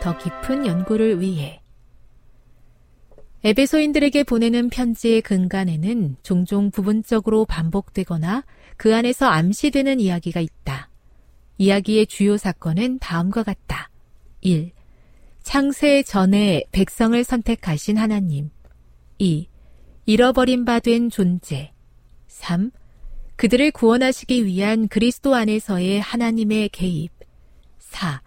더 깊은 연구를 위해 에베소인들에게 보내는 편지의 근간에는 종종 부분적으로 반복되거나 그 안에서 암시되는 이야기가 있다. 이야기의 주요 사건은 다음과 같다. 1. 창세 전에 백성을 선택하신 하나님. 2. 잃어버린 바 된 존재. 3. 그들을 구원하시기 위한 그리스도 안에서의 하나님의 개입. 4.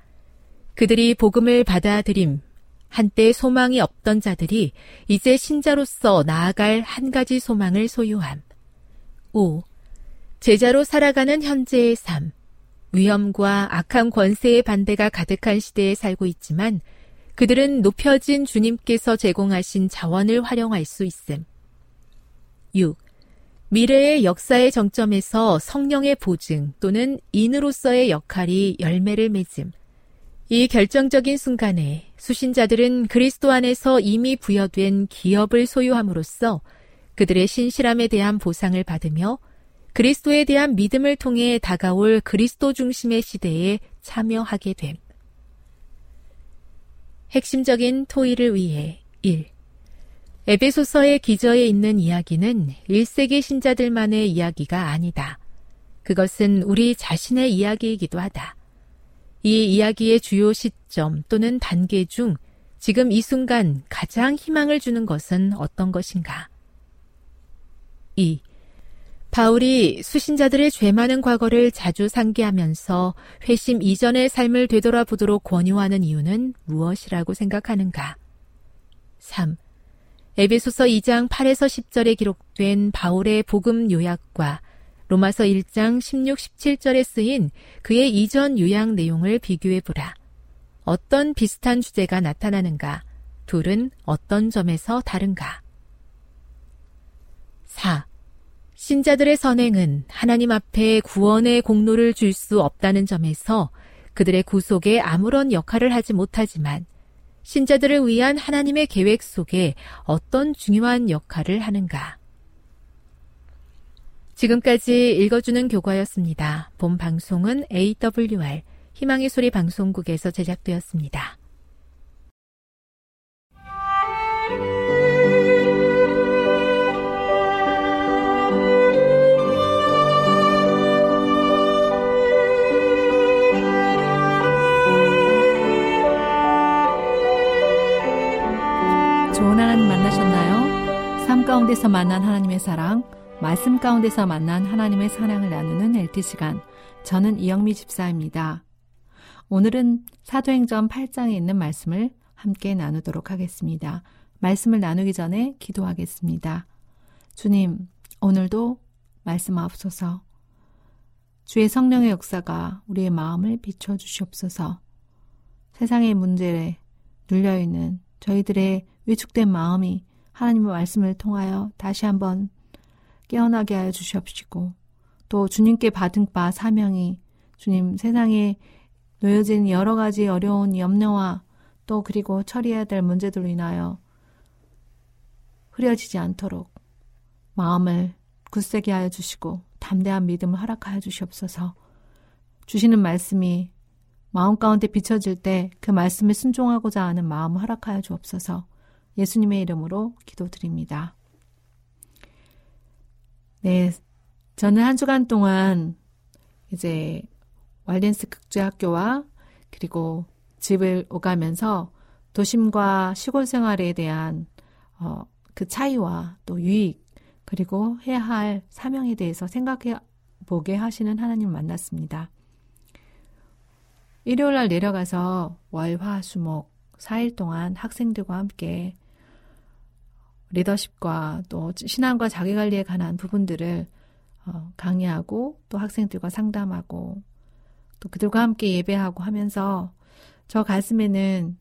그들이 복음을 받아들임. 한때 소망이 없던 자들이 이제 신자로서 나아갈 한 가지 소망을 소유함. 5. 제자로 살아가는 현재의 삶. 위험과 악한 권세의 반대가 가득한 시대에 살고 있지만 그들은 높여진 주님께서 제공하신 자원을 활용할 수 있음. 6. 미래의 역사의 정점에서 성령의 보증 또는 인으로서의 역할이 열매를 맺음. 이 결정적인 순간에 수신자들은 그리스도 안에서 이미 부여된 기업을 소유함으로써 그들의 신실함에 대한 보상을 받으며 그리스도에 대한 믿음을 통해 다가올 그리스도 중심의 시대에 참여하게 됨. 핵심적인 토의를 위해 1. 에베소서의 기저에 있는 이야기는 1세기 신자들만의 이야기가 아니다. 그것은 우리 자신의 이야기이기도 하다. 이 이야기의 주요 시점 또는 단계 중 지금 이 순간 가장 희망을 주는 것은 어떤 것인가? 2. 바울이 수신자들의 죄 많은 과거를 자주 상기하면서 회심 이전의 삶을 되돌아보도록 권유하는 이유는 무엇이라고 생각하는가? 3. 에베소서 2장 8에서 10절에 기록된 바울의 복음 요약과 로마서 1장 16, 17절에 쓰인 그의 이전 요약 내용을 비교해 보라. 어떤 비슷한 주제가 나타나는가? 둘은 어떤 점에서 다른가? 4. 신자들의 선행은 하나님 앞에 구원의 공로를 줄 수 없다는 점에서 그들의 구속에 아무런 역할을 하지 못하지만 신자들을 위한 하나님의 계획 속에 어떤 중요한 역할을 하는가. 지금까지 읽어주는 교과였습니다. 본 방송은 AWR 희망의 소리 방송국에서 제작되었습니다. 좋은 하나님 만나셨나요? 삶 가운데서 만난 하나님의 사랑 말씀 가운데서 만난 하나님의 사랑을 나누는 LT 시간. 저는 이영미 집사입니다. 오늘은 사도행전 8장에 있는 말씀을 함께 나누도록 하겠습니다. 말씀을 나누기 전에 기도하겠습니다. 주님, 오늘도 말씀하옵소서. 주의 성령의 역사가 우리의 마음을 비춰주시옵소서. 세상의 문제에 눌려있는 저희들의 위축된 마음이 하나님의 말씀을 통하여 다시 한번 깨어나게 하여 주시옵시고 또 주님께 받은 바 사명이 주님 세상에 놓여진 여러 가지 어려운 염려와 또 그리고 처리해야 될 문제들로 인하여 흐려지지 않도록 마음을 굳세게 하여 주시고 담대한 믿음을 허락하여 주시옵소서. 주시는 말씀이 마음 가운데 비춰질 때 그 말씀에 순종하고자 하는 마음을 허락하여 주옵소서. 예수님의 이름으로 기도드립니다. 네. 저는 한 주간 동안 이제 왈렌스 극주학교와 그리고 집을 오가면서 도심과 시골 생활에 대한 어, 그 차이와 또 유익 그리고 해야 할 사명에 대해서 생각해 보게 하시는 하나님 만났습니다. 일요일 날 내려가서 월, 화, 수, 목 4일 동안 학생들과 함께 리더십과 또 신앙과 자기관리에 관한 부분들을 어, 강의하고 또 학생들과 상담하고 또 그들과 함께 예배하고 하면서 저 가슴에는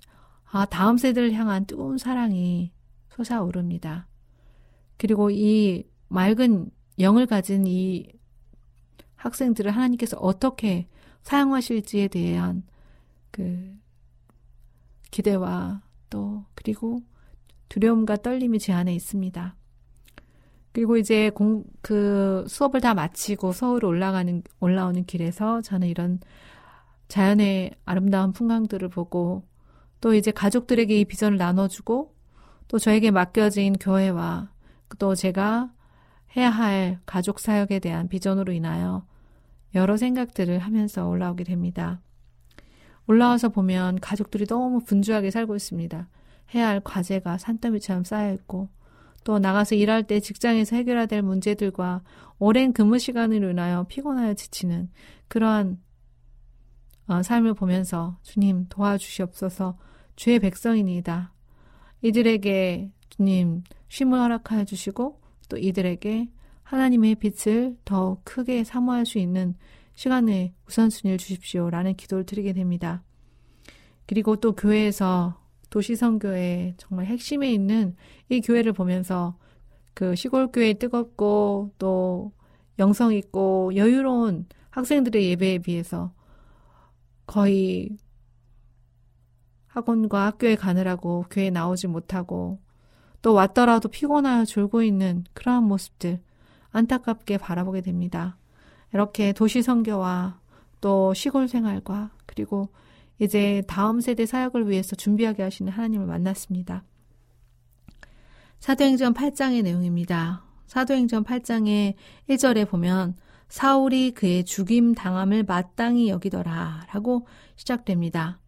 아, 다음 세대를 향한 뜨거운 사랑이 솟아오릅니다. 그리고 이 맑은 영을 가진 이 학생들을 하나님께서 어떻게 사용하실지에 대한 그 기대와 또 그리고 두려움과 떨림이 제 안에 있습니다. 그리고 이제 공, 그 수업을 다 마치고 서울 올라가는, 올라오는 길에서 저는 이런 자연의 아름다운 풍광들을 보고 또 이제 가족들에게 이 비전을 나눠주고 또 저에게 맡겨진 교회와 또 제가 해야 할 가족 사역에 대한 비전으로 인하여 여러 생각들을 하면서 올라오게 됩니다. 올라와서 보면 가족들이 너무 분주하게 살고 있습니다. 해야 할 과제가 산더미처럼 쌓여 있고 또 나가서 일할 때 직장에서 해결해야 될 문제들과 오랜 근무 시간으로 인하여 피곤하여 지치는 그러한 어, 삶을 보면서 주님 도와주시옵소서 주의 백성이니이다. 이들에게 주님 쉼을 허락하여 주시고 또 이들에게 하나님의 빛을 더 크게 사모할 수 있는 시간에 우선순위를 주십시오 라는 기도를 드리게 됩니다. 그리고 또 교회에서 도시성교회 정말 핵심에 있는 이 교회를 보면서 그 시골 교회 뜨겁고 또 영성 있고 여유로운 학생들의 예배에 비해서 거의 학원과 학교에 가느라고 교회에 나오지 못하고 또 왔더라도 피곤하여 졸고 있는 그러한 모습들 안타깝게 바라보게 됩니다. 이렇게 도시 성교와 또 시골 생활과 그리고 이제 다음 세대 사역을 위해서 준비하게 하시는 하나님을 만났습니다. 사도행전 8장의 내용입니다. 사도행전 8장의 1절에 보면 사울이 그의 죽임 당함을 마땅히 여기더라 라고 시작됩니다.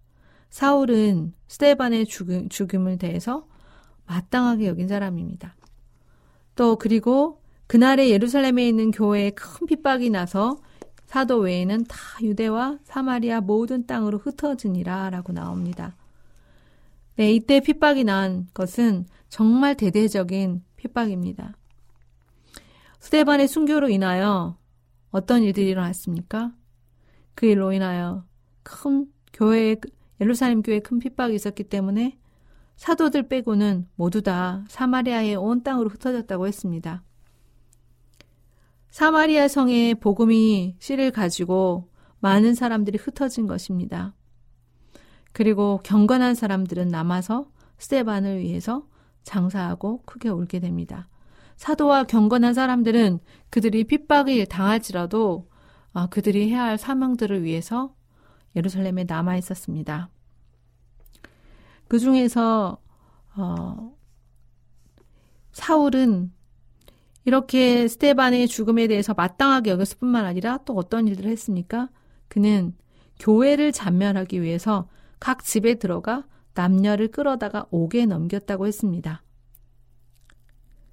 사울은 스테반의 죽음, 죽음을 대해서 마땅하게 여긴 사람입니다. 또 그리고 그날에 예루살렘에 있는 교회에 큰 핍박이 나서 사도 외에는 다 유대와 사마리아 모든 땅으로 흩어지니라 라고 나옵니다. 네, 이때 핍박이 난 것은 정말 대대적인 핍박입니다. 스테반의 순교로 인하여 어떤 일들이 일어났습니까? 그 일로 인하여 큰 교회에, 예루살렘 교회에 큰 핍박이 있었기 때문에 사도들 빼고는 모두 다 사마리아의 온 땅으로 흩어졌다고 했습니다. 사마리아 성에 복음이 씨를 가지고 많은 사람들이 흩어진 것입니다. 그리고 경건한 사람들은 남아서 스테반을 위해서 장사하고 크게 울게 됩니다. 사도와 경건한 사람들은 그들이 핍박을 당할지라도 아, 그들이 해야 할 사명들을 위해서 예루살렘에 남아 있었습니다. 그 중에서 어, 사울은 이렇게 스테반의 죽음에 대해서 마땅하게 여겼을 뿐만 아니라 또 어떤 일들을 했습니까? 그는 교회를 잔멸하기 위해서 각 집에 들어가 남녀를 끌어다가 옥에 넘겼다고 했습니다.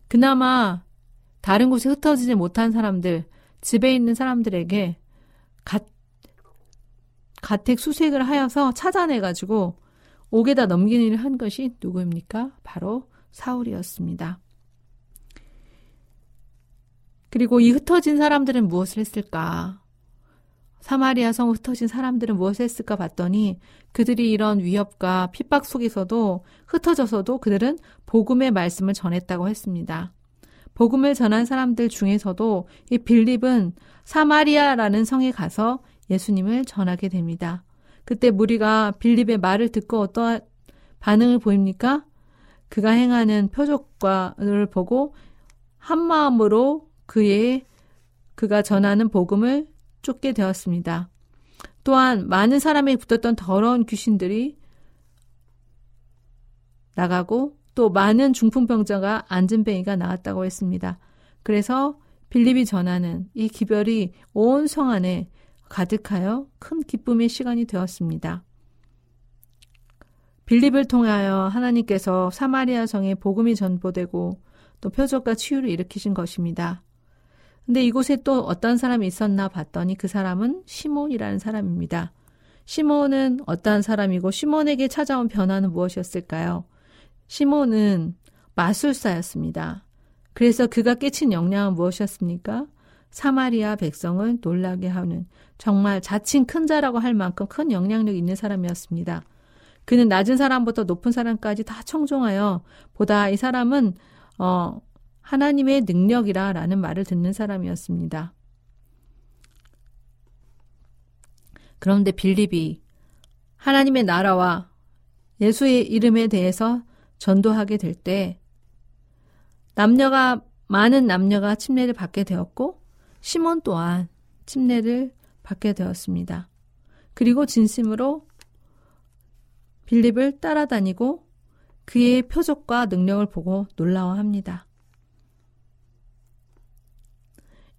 그나마 다른 곳에 흩어지지 못한 사람들, 집에 있는 사람들에게 가, 가택 수색을 하여서 찾아내가지고 옥에다 넘기는 일을 한 것이 누구입니까? 바로 사울이었습니다. 그리고 이 흩어진 사람들은 무엇을 했을까? 사마리아 성 흩어진 사람들은 무엇을 했을까 봤더니 그들이 이런 위협과 핍박 속에서도 흩어져서도 그들은 복음의 말씀을 전했다고 했습니다. 복음을 전한 사람들 중에서도 이 빌립은 사마리아라는 성에 가서 예수님을 전하게 됩니다. 그때 무리가 빌립의 말을 듣고 어떠한 반응을 보입니까? 그가 행하는 표적과를 보고 한 마음으로 그의 그가 전하는 복음을 쫓게 되었습니다. 또한 많은 사람이 붙었던 더러운 귀신들이 나가고 또 많은 중풍병자가 안진뱅이가 나왔다고 했습니다. 그래서 빌립이 전하는 이 기별이 온 성 안에 가득하여 큰 기쁨의 시간이 되었습니다. 빌립을 통하여 하나님께서 사마리아 성에 복음이 전보되고 또 표적과 치유를 일으키신 것입니다. 근데 이곳에 또 어떤 사람이 있었나 봤더니 그 사람은 시몬이라는 사람입니다. 시몬은 어떠한 사람이고 시몬에게 찾아온 변화는 무엇이었을까요? 시몬은 마술사였습니다. 그래서 그가 끼친 영향은 무엇이었습니까? 사마리아 백성을 놀라게 하는 정말 자칭 큰 자라고 할 만큼 큰 영향력 있는 사람이었습니다. 그는 낮은 사람부터 높은 사람까지 다 청종하여 보다 이 사람은 어 하나님의 능력이라 라는 말을 듣는 사람이었습니다. 그런데 빌립이 하나님의 나라와 예수의 이름에 대해서 전도하게 될 때 남녀가 많은 남녀가 침례를 받게 되었고 시몬 또한 침례를 받게 되었습니다. 그리고 진심으로 빌립을 따라다니고 그의 표적과 능력을 보고 놀라워합니다.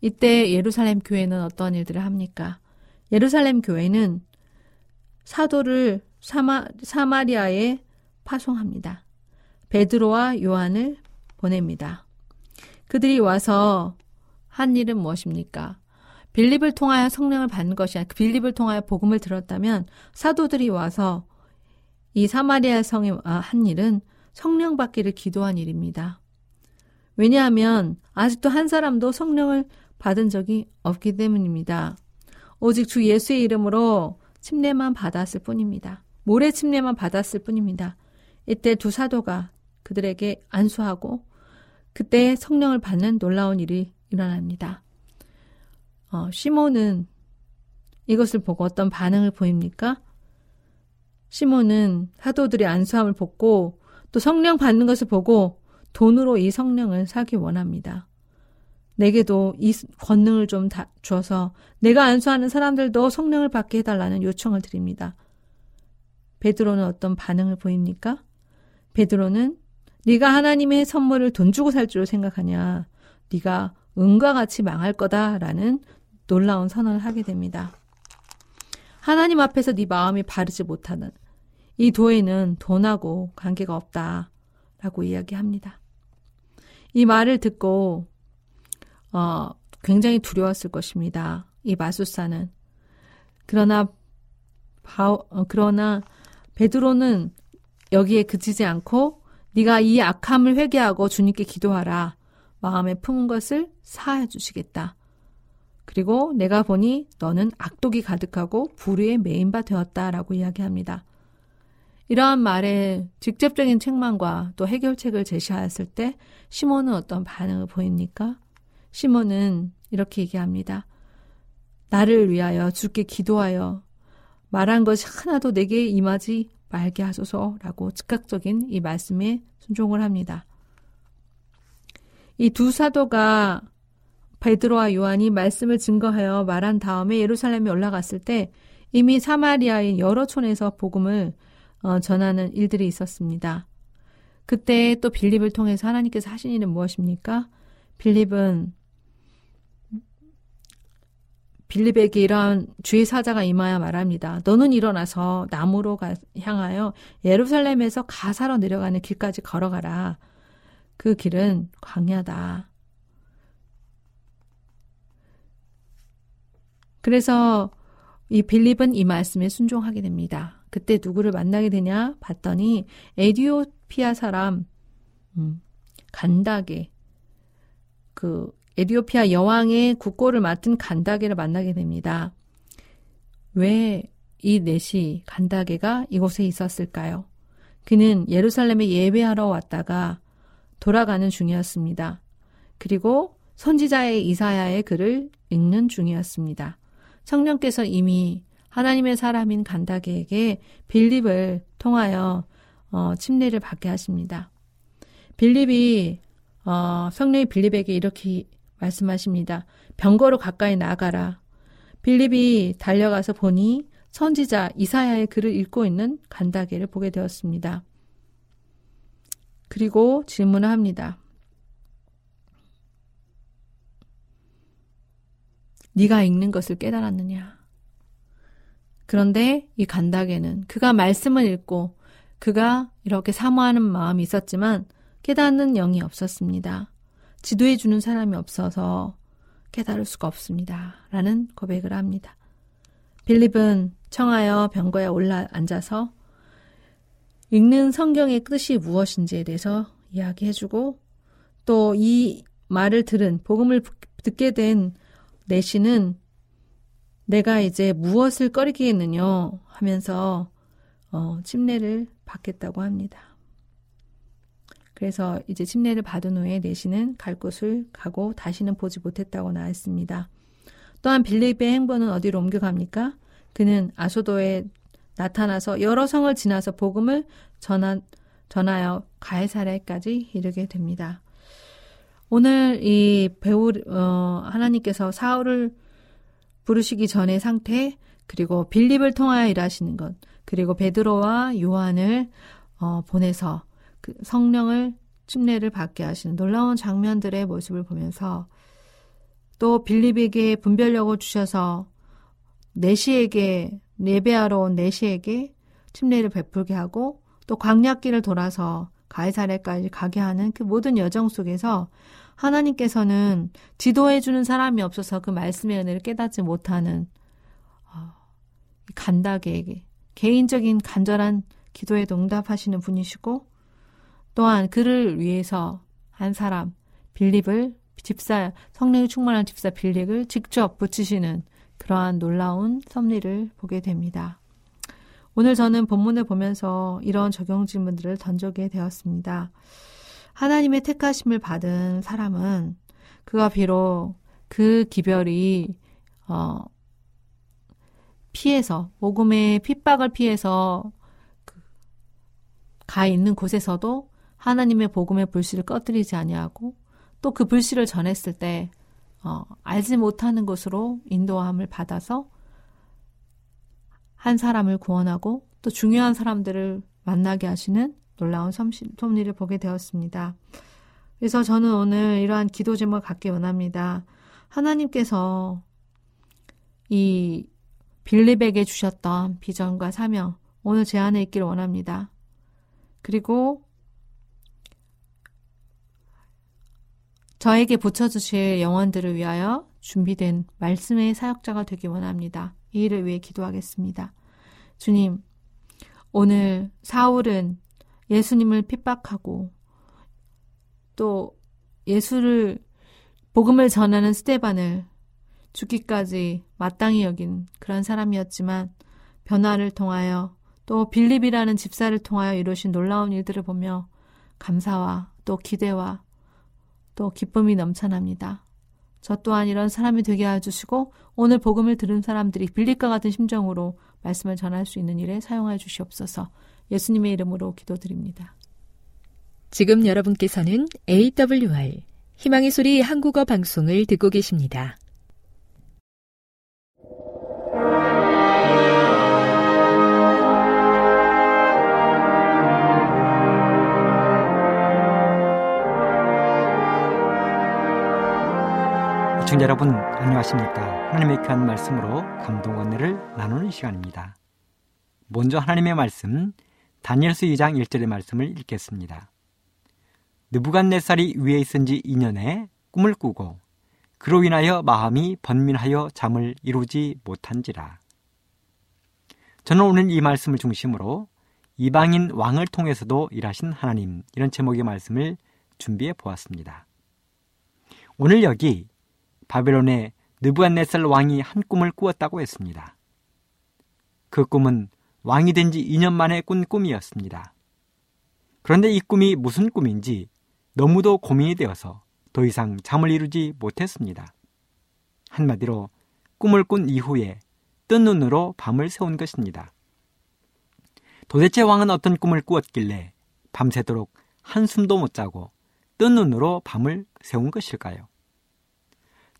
이때 예루살렘 교회는 어떤 일들을 합니까? 예루살렘 교회는 사도를 사마, 사마리아에 파송합니다. 베드로와 요한을 보냅니다. 그들이 와서 한 일은 무엇입니까? 빌립을 통하여 성령을 받는 것이 아니라 빌립을 통하여 복음을 들었다면 사도들이 와서 이 사마리아 성에 한 일은 성령 받기를 기도한 일입니다. 왜냐하면 아직도 한 사람도 성령을 받은 적이 없기 때문입니다. 오직 주 예수의 이름으로 침례만 받았을 뿐입니다. 모래 침례만 받았을 뿐입니다. 이때 두 사도가 그들에게 안수하고 그때 성령을 받는 놀라운 일이 일어납니다. 어, 시몬은 이것을 보고 어떤 반응을 보입니까? 시몬은 사도들의 안수함을 벗고 또 성령 받는 것을 보고 돈으로 이 성령을 사기 원합니다. 내게도 이 권능을 좀 다, 줘서 내가 안수하는 사람들도 성령을 받게 해달라는 요청을 드립니다. 베드로는 어떤 반응을 보입니까? 베드로는 네가 하나님의 선물을 돈 주고 살줄 생각하냐? 네가 은과 같이 망할 거다라는 놀라운 선언을 하게 됩니다. 하나님 앞에서 네 마음이 바르지 못하는 이 도에는 돈하고 관계가 없다라고 이야기합니다. 이 말을 듣고 어, 굉장히 두려웠을 것입니다. 이 마술사는. 그러나 바, 어, 그러나 베드로는 여기에 그치지 않고 네가 이 악함을 회개하고 주님께 기도하라. 마음에 품은 것을 사하여 주시겠다. 그리고 내가 보니 너는 악독이 가득하고 불의에 메인 바 되었다라고 이야기합니다. 이러한 말에 직접적인 책망과 또 해결책을 제시하였을 때 시몬은 어떤 반응을 보입니까? 시몬은 이렇게 얘기합니다. 나를 위하여 주께 기도하여 말한 것이 하나도 내게 임하지 말게 하소서라고 즉각적인 이 말씀에 순종을 합니다. 이 두 사도가 베드로와 요한이 말씀을 증거하여 말한 다음에 예루살렘에 올라갔을 때 이미 사마리아의 여러 촌에서 복음을 어, 전하는 일들이 있었습니다. 그때 또 빌립을 통해서 하나님께서 하신 일은 무엇입니까? 빌립은 빌립에게 이러한 주의 사자가 임하여 말합니다. 너는 일어나서 나무로 가, 향하여 예루살렘에서 가사로 내려가는 길까지 걸어가라. 그 길은 광야다. 그래서 이 빌립은 이 말씀에 순종하게 됩니다. 그때 누구를 만나게 되냐 봤더니 에디오피아 사람 음, 간다게 그 에디오피아 여왕의 국고를 맡은 간다게를 만나게 됩니다. 왜 이 넷이 간다게가 이곳에 있었을까요? 그는 예루살렘에 예배하러 왔다가 돌아가는 중이었습니다. 그리고 선지자의 이사야의 글을 읽는 중이었습니다. 성령께서 이미 하나님의 사람인 간다게에게 빌립을 통하여 어, 침례를 받게 하십니다. 빌립이 어, 성령이 빌립에게 이렇게 말씀하십니다. 병거로 가까이 나가라. 빌립이 달려가서 보니 선지자 이사야의 글을 읽고 있는 간다게를 보게 되었습니다. 그리고 질문을 합니다. 네가 읽는 것을 깨달았느냐? 그런데 이 간다게는 그가 말씀을 읽고 그가 이렇게 사모하는 마음이 있었지만 깨닫는 영이 없었습니다. 지도해 주는 사람이 없어서 깨달을 수가 없습니다. 라는 고백을 합니다. 빌립은 청하여 병거에 올라 앉아서 읽는 성경의 뜻이 무엇인지에 대해서 이야기해주고 또 이 말을 들은 복음을 듣게 된 내시는 내가 이제 무엇을 꺼리겠느냐 하면서 어, 침례를 받겠다고 합니다. 그래서 이제 침례를 받은 후에 내시는 갈 곳을 가고 다시는 보지 못했다고 나왔습니다. 또한 빌립의 행보는 어디로 옮겨갑니까? 그는 아소도에 나타나서 여러 성을 지나서 복음을 전하, 전하여 가해사례까지 이르게 됩니다. 오늘 이 배우 어, 하나님께서 사울을 부르시기 전의 상태 그리고 빌립을 통하여 일하시는 것 그리고 베드로와 요한을 어, 보내서 그 성령을 침례를 받게 하시는 놀라운 장면들의 모습을 보면서 또 빌립에게 분별력을 주셔서 내시에게 예배하러 온 내시에게 침례를 베풀게 하고 또 광약길을 돌아서 가해사례까지 가게 하는 그 모든 여정 속에서 하나님께서는 지도해 주는 사람이 없어서 그 말씀의 은혜를 깨닫지 못하는 어, 간다게에게 개인적인 간절한 기도에 응답하시는 분이시고 또한 그를 위해서 한 사람 빌립을 집사 성령이 충만한 집사 빌립을 직접 붙이시는 그러한 놀라운 섭리를 보게 됩니다. 오늘 저는 본문을 보면서 이런 적용 질문들을 던져게 되었습니다. 하나님의 택하심을 받은 사람은 그가 비록 그 기별이 어 피해서 복음의 핍박을 피해서 그가 있는 곳에서도 하나님의 복음의 불씨를 꺼뜨리지 아니하고 또 그 불씨를 전했을 때 어, 알지 못하는 곳으로 인도함을 받아서 한 사람을 구원하고 또 중요한 사람들을 만나게 하시는 놀라운 섭리를 보게 되었습니다. 그래서 저는 오늘 이러한 기도 제목을 갖기 원합니다. 하나님께서 이 빌립에게 주셨던 비전과 사명, 오늘 제 안에 있기를 원합니다. 그리고 저에게 붙여주실 영혼들을 위하여 준비된 말씀의 사역자가 되기 원합니다. 이 일을 위해 기도하겠습니다. 주님, 오늘 사울은 예수님을 핍박하고 또 예수를 복음을 전하는 스테반을 죽기까지 마땅히 여긴 그런 사람이었지만 변화를 통하여 또 빌립이라는 집사를 통하여 이루신 놀라운 일들을 보며 감사와 또 기대와 또 기쁨이 넘쳐납니다. 저 또한 이런 사람이 되게 해주시고 오늘 복음을 들은 사람들이 빌립과 같은 심정으로 말씀을 전할 수 있는 일에 사용하여 주시옵소서 예수님의 이름으로 기도드립니다. 지금 여러분께서는 AWR 희망의 소리 한국어 방송을 듣고 계십니다. 시청자 여러분 안녕하십니까 하나님의 귀한 말씀으로 감동 은혜를 나누는 시간입니다 먼저 하나님의 말씀 다니엘서 2장 1절의 말씀을 읽겠습니다 느부갓네살이 위에 있은 지 2년에 꿈을 꾸고 그로 인하여 마음이 번민하여 잠을 이루지 못한지라. 저는 오늘 이 말씀을 중심으로 이방인 왕을 통해서도 일하신 하나님 이런 제목의 말씀을 준비해 보았습니다. 오늘 여기 바벨론의 느부갓네살 왕이 한 꿈을 꾸었다고 했습니다. 그 꿈은 왕이 된 지 2년 만에 꾼 꿈이었습니다. 그런데 이 꿈이 무슨 꿈인지 너무도 고민이 되어서 더 이상 잠을 이루지 못했습니다. 한마디로 꿈을 꾼 이후에 뜬 눈으로 밤을 새운 것입니다. 도대체 왕은 어떤 꿈을 꾸었길래 밤새도록 한숨도 못 자고 뜬 눈으로 밤을 새운 것일까요?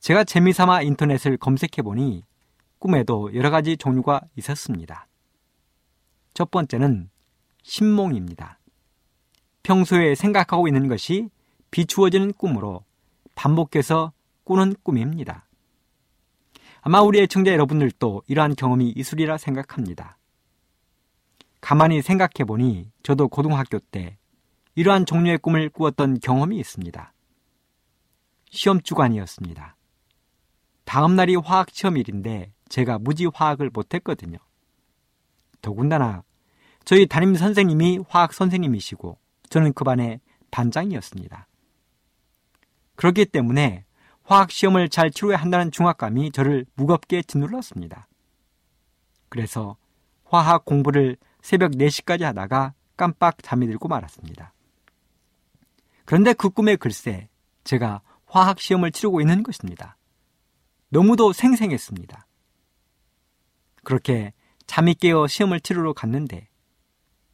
제가 재미삼아 인터넷을 검색해 보니 꿈에도 여러 가지 종류가 있었습니다. 첫 번째는 신몽입니다. 평소에 생각하고 있는 것이 비추어지는 꿈으로 반복해서 꾸는 꿈입니다. 아마 우리 애청자 여러분들도 이러한 경험이 있으리라 생각합니다. 가만히 생각해 보니 저도 고등학교 때 이러한 종류의 꿈을 꾸었던 경험이 있습니다. 시험 주간이었습니다. 다음 날이 화학 시험일인데 제가 무지 화학을 못했거든요. 더군다나 저희 담임 선생님이 화학 선생님이시고 저는 그 반의 반장이었습니다. 그렇기 때문에 화학 시험을 잘 치러야 한다는 중압감이 저를 무겁게 짓눌렀습니다. 그래서 화학 공부를 새벽 4시까지 하다가 깜빡 잠이 들고 말았습니다. 그런데 그 꿈에 글쎄 제가 화학 시험을 치르고 있는 것입니다. 너무도 생생했습니다. 그렇게 잠이 깨어 시험을 치르러 갔는데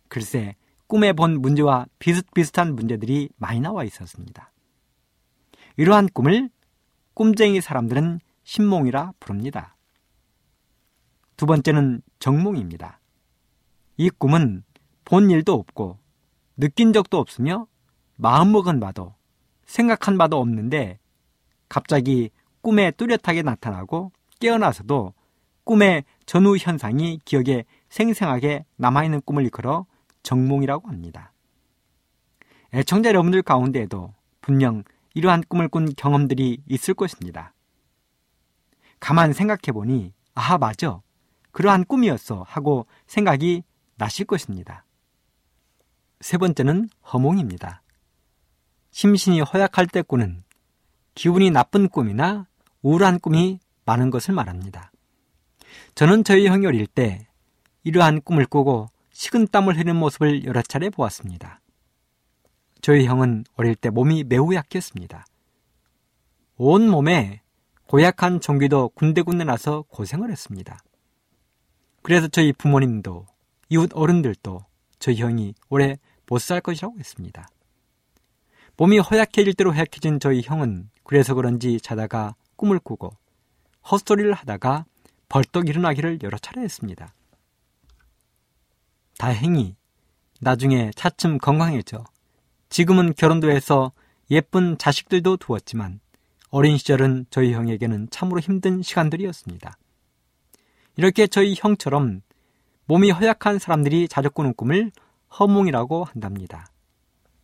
글쎄 꿈에 본 문제와 비슷비슷한 문제들이 많이 나와 있었습니다. 이러한 꿈을 꿈쟁이 사람들은 신몽이라 부릅니다. 두 번째는 정몽입니다. 이 꿈은 본 일도 없고 느낀 적도 없으며 마음먹은 바도 생각한 바도 없는데 갑자기 꿈에 뚜렷하게 나타나고 깨어나서도 꿈의 전후 현상이 기억에 생생하게 남아있는 꿈을 일컬어 정몽이라고 합니다. 애청자 여러분들 가운데에도 분명 이러한 꿈을 꾼 경험들이 있을 것입니다. 가만 생각해 보니, 아, 맞아. 그러한 꿈이었어. 하고 생각이 나실 것입니다. 세 번째는 허몽입니다. 심신이 허약할 때 꾸는 기분이 나쁜 꿈이나 우울한 꿈이 많은 것을 말합니다. 저는 저희 형이 어릴 때 이러한 꿈을 꾸고 식은땀을 흘리는 모습을 여러 차례 보았습니다. 저희 형은 어릴 때 몸이 매우 약했습니다. 온 몸에 고약한 종기도 군데군데 나서 고생을 했습니다. 그래서 저희 부모님도 이웃 어른들도 저희 형이 오래 못 살 것이라고 했습니다. 몸이 허약해질 대로 허약해진 저희 형은 그래서 그런지 자다가 꿈을 꾸고 헛소리를 하다가 벌떡 일어나기를 여러 차례 했습니다. 다행히 나중에 차츰 건강해져 지금은 결혼도 해서 예쁜 자식들도 두었지만 어린 시절은 저희 형에게는 참으로 힘든 시간들이었습니다. 이렇게 저희 형처럼 몸이 허약한 사람들이 자주 꾸는 꿈을 허몽이라고 한답니다.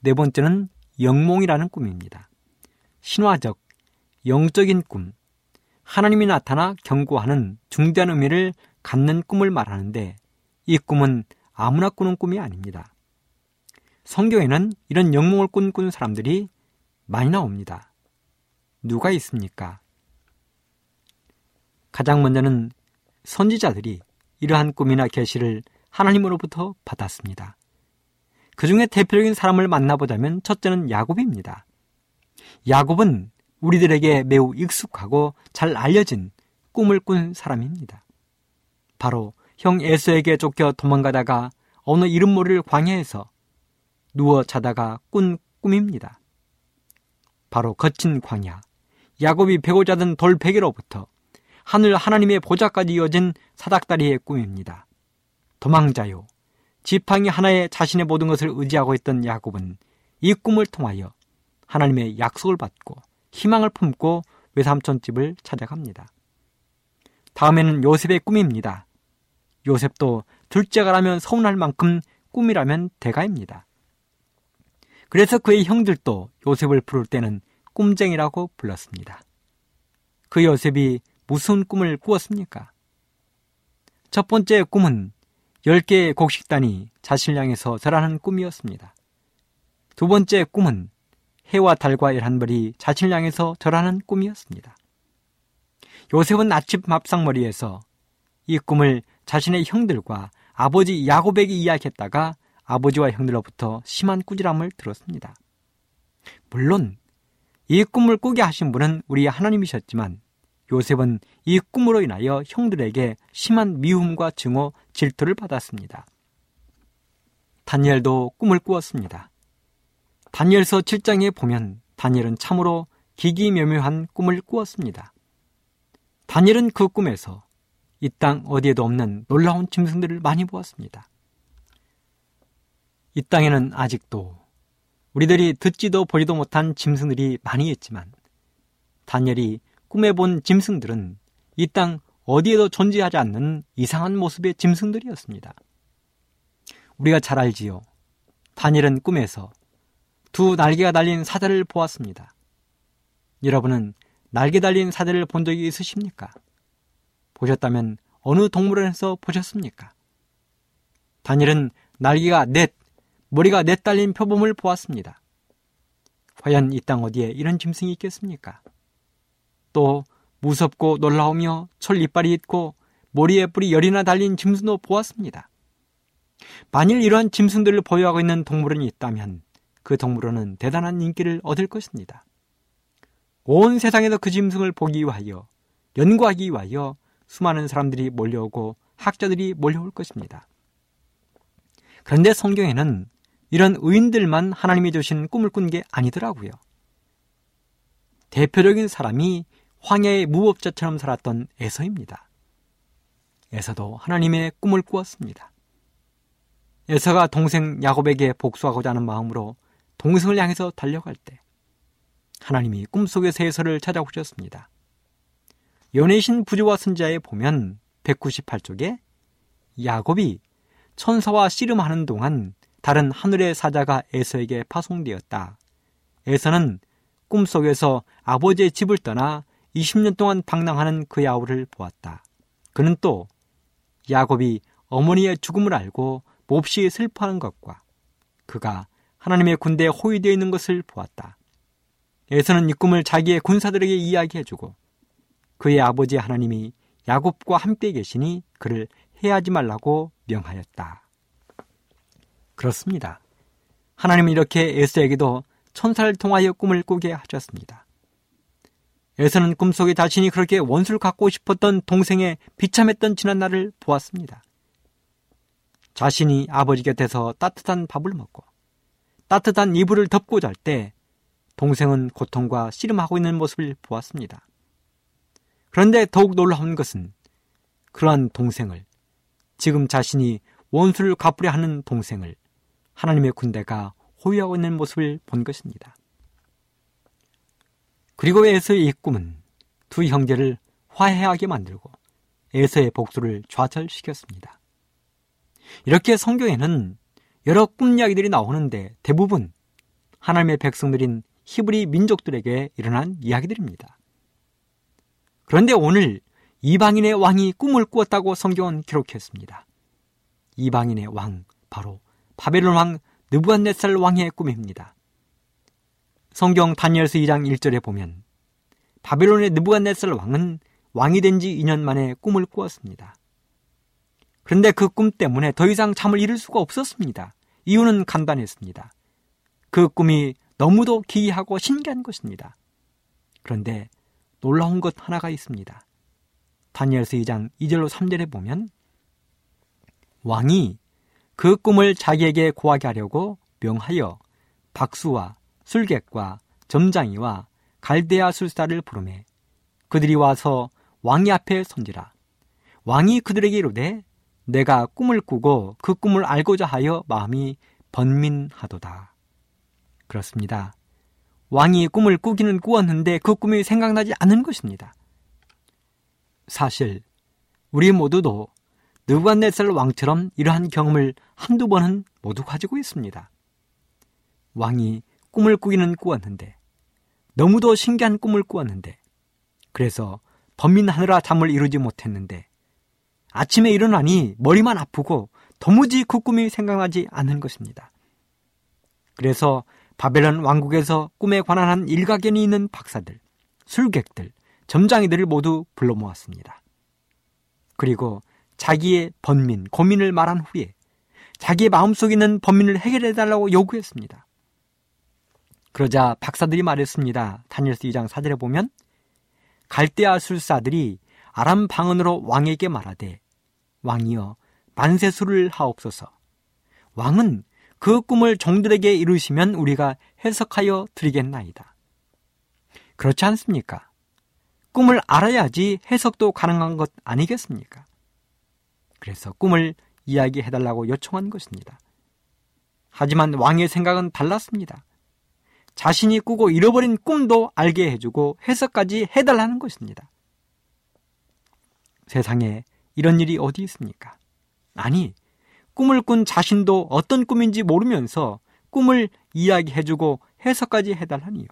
네 번째는 영몽이라는 꿈입니다. 신화적, 영적인 꿈, 하나님이 나타나 경고하는 중대한 의미를 갖는 꿈을 말하는데 이 꿈은 아무나 꾸는 꿈이 아닙니다. 성경에는 이런 영몽을 꿈꾸는 사람들이 많이 나옵니다. 누가 있습니까? 가장 먼저는 선지자들이 이러한 꿈이나 계시를 하나님으로부터 받았습니다. 그 중에 대표적인 사람을 만나보자면 첫째는 야곱입니다. 야곱은 우리들에게 매우 익숙하고 잘 알려진 꿈을 꾼 사람입니다. 바로 형 에서에게 쫓겨 도망가다가 어느 이름 모를 광야에서 누워 자다가 꾼 꿈입니다. 바로 거친 광야, 야곱이 베고 자던 돌베개로부터 하늘 하나님의 보좌까지 이어진 사닥다리의 꿈입니다. 도망자요. 지팡이 하나에 자신의 모든 것을 의지하고 있던 야곱은 이 꿈을 통하여 하나님의 약속을 받고 희망을 품고 외삼촌 집을 찾아갑니다. 다음에는 요셉의 꿈입니다. 요셉도 둘째가라면 서운할 만큼 꿈이라면 대가입니다. 그래서 그의 형들도 요셉을 부를 때는 꿈쟁이라고 불렀습니다. 그 요셉이 무슨 꿈을 꾸었습니까? 첫 번째 꿈은 10개의 곡식단이 자신을 향해서 절하는 꿈이었습니다. 두 번째 꿈은 해와 달과 열한벌이 자신을 향해서 절하는 꿈이었습니다. 요셉은 아침 밥상머리에서 이 꿈을 자신의 형들과 아버지 야곱에게 이야기했다가 아버지와 형들로부터 심한 꾸지람을 들었습니다. 물론 이 꿈을 꾸게 하신 분은 우리 하나님이셨지만 요셉은 이 꿈으로 인하여 형들에게 심한 미움과 증오, 질투를 받았습니다. 다니엘도 꿈을 꾸었습니다. 다니엘서 7장에 보면 다니엘은 참으로 기기묘묘한 꿈을 꾸었습니다. 다니엘은 그 꿈에서 이 땅 어디에도 없는 놀라운 짐승들을 많이 보았습니다. 이 땅에는 아직도 우리들이 듣지도 보지도 못한 짐승들이 많이 있지만 다니엘이 꿈에 본 짐승들은 이 땅 어디에도 존재하지 않는 이상한 모습의 짐승들이었습니다. 우리가 잘 알지요. 다니엘은 꿈에서 두 날개가 달린 사자를 보았습니다. 여러분은 날개 달린 사자를 본 적이 있으십니까? 보셨다면 어느 동물원에서 보셨습니까? 다니엘은 날개가 넷, 머리가 넷 달린 표범을 보았습니다. 과연 이 땅 어디에 이런 짐승이 있겠습니까? 또 무섭고 놀라우며 철 이빨이 있고 머리에 뿔이 열이나 달린 짐승도 보았습니다. 만일 이러한 짐승들을 보유하고 있는 동물원이 있다면 그 동물원은 대단한 인기를 얻을 것입니다. 온 세상에서 그 짐승을 보기 위하여 연구하기 위하여 수많은 사람들이 몰려오고 학자들이 몰려올 것입니다. 그런데 성경에는 이런 의인들만 하나님이 주신 꿈을 꾼 게 아니더라고요. 대표적인 사람이 황야의 무법자처럼 살았던 에서입니다. 에서도 하나님의 꿈을 꾸었습니다. 에서가 동생 야곱에게 복수하고자 하는 마음으로 동생을 향해서 달려갈 때 하나님이 꿈속에서 에서를 찾아오셨습니다. 연애신 부조와 선자에 보면 198쪽에 야곱이 천사와 씨름하는 동안 다른 하늘의 사자가 에서에게 파송되었다. 에서는 꿈속에서 아버지의 집을 떠나 20년 동안 방랑하는 그의 아우를 보았다. 그는 또 야곱이 어머니의 죽음을 알고 몹시 슬퍼하는 것과 그가 하나님의 군대에 호위되어 있는 것을 보았다. 에서는 이 꿈을 자기의 군사들에게 이야기해주고 그의 아버지 하나님이 야곱과 함께 계시니 그를 해하지 말라고 명하였다. 그렇습니다. 하나님은 이렇게 에서에게도 천사를 통하여 꿈을 꾸게 하셨습니다. 에서는 꿈속에 자신이 그렇게 원수를 갖고 싶었던 동생의 비참했던 지난 날을 보았습니다. 자신이 아버지 곁에서 따뜻한 밥을 먹고 따뜻한 이불을 덮고 잘 때 동생은 고통과 씨름하고 있는 모습을 보았습니다. 그런데 더욱 놀라운 것은 그러한 동생을 지금 자신이 원수를 갚으려 하는 동생을 하나님의 군대가 호위하고 있는 모습을 본 것입니다. 그리고 에서의 이 꿈은 두 형제를 화해하게 만들고 에서의 복수를 좌절시켰습니다. 이렇게 성경에는 여러 꿈 이야기들이 나오는데 대부분 하나님의 백성들인 히브리 민족들에게 일어난 이야기들입니다. 그런데 오늘 이방인의 왕이 꿈을 꾸었다고 성경은 기록했습니다. 이방인의 왕, 바로 바벨론 왕 느부갓네살 왕의 꿈입니다. 성경 다니엘서 2장 1절에 보면 바벨론의 느부갓네살 왕은 왕이 된 지 2년 만에 꿈을 꾸었습니다. 그런데 그 꿈 때문에 더 이상 잠을 이룰 수가 없었습니다. 이유는 간단했습니다. 그 꿈이 너무도 기이하고 신기한 것입니다. 그런데 놀라운 것 하나가 있습니다. 다니엘서 2장 2절로 3절에 보면 왕이 그 꿈을 자기에게 고하게 하려고 명하여 박수와 술객과 점장이와 갈대아 술사를 부르매 그들이 와서 왕이 앞에 선지라 왕이 그들에게 이르되 내가 꿈을 꾸고 그 꿈을 알고자 하여 마음이 번민하도다. 그렇습니다. 왕이 꿈을 꾸기는 꾸었는데 그 꿈이 생각나지 않은 것입니다. 사실 우리 모두도 느부갓네살 왕처럼 이러한 경험을 한두 번은 모두 가지고 있습니다. 왕이 꿈을 꾸기는 꾸었는데 너무도 신기한 꿈을 꾸었는데 그래서 범민하느라 잠을 이루지 못했는데 아침에 일어나니 머리만 아프고 도무지 그 꿈이 생각나지 않는 것입니다. 그래서 바벨론 왕국에서 꿈에 관한 한 일가견이 있는 박사들, 술객들, 점장이들을 모두 불러 모았습니다. 그리고 자기의 번민, 고민을 말한 후에 자기의 마음속에 있는 범민을 해결해 달라고 요구했습니다. 그러자 박사들이 말했습니다. 다니엘스 2장 4절에 보면 갈대아 술사들이 아람 방언으로 왕에게 말하되 왕이여 만세수를 하옵소서. 왕은 그 꿈을 종들에게 이루시면 우리가 해석하여 드리겠나이다. 그렇지 않습니까? 꿈을 알아야지 해석도 가능한 것 아니겠습니까? 그래서 꿈을 이야기해달라고 요청한 것입니다. 하지만 왕의 생각은 달랐습니다. 자신이 꾸고 잃어버린 꿈도 알게 해주고 해석까지 해달라는 것입니다. 세상에 이런 일이 어디 있습니까? 아니, 꿈을 꾼 자신도 어떤 꿈인지 모르면서 꿈을 이야기해주고 해석까지 해달라니요.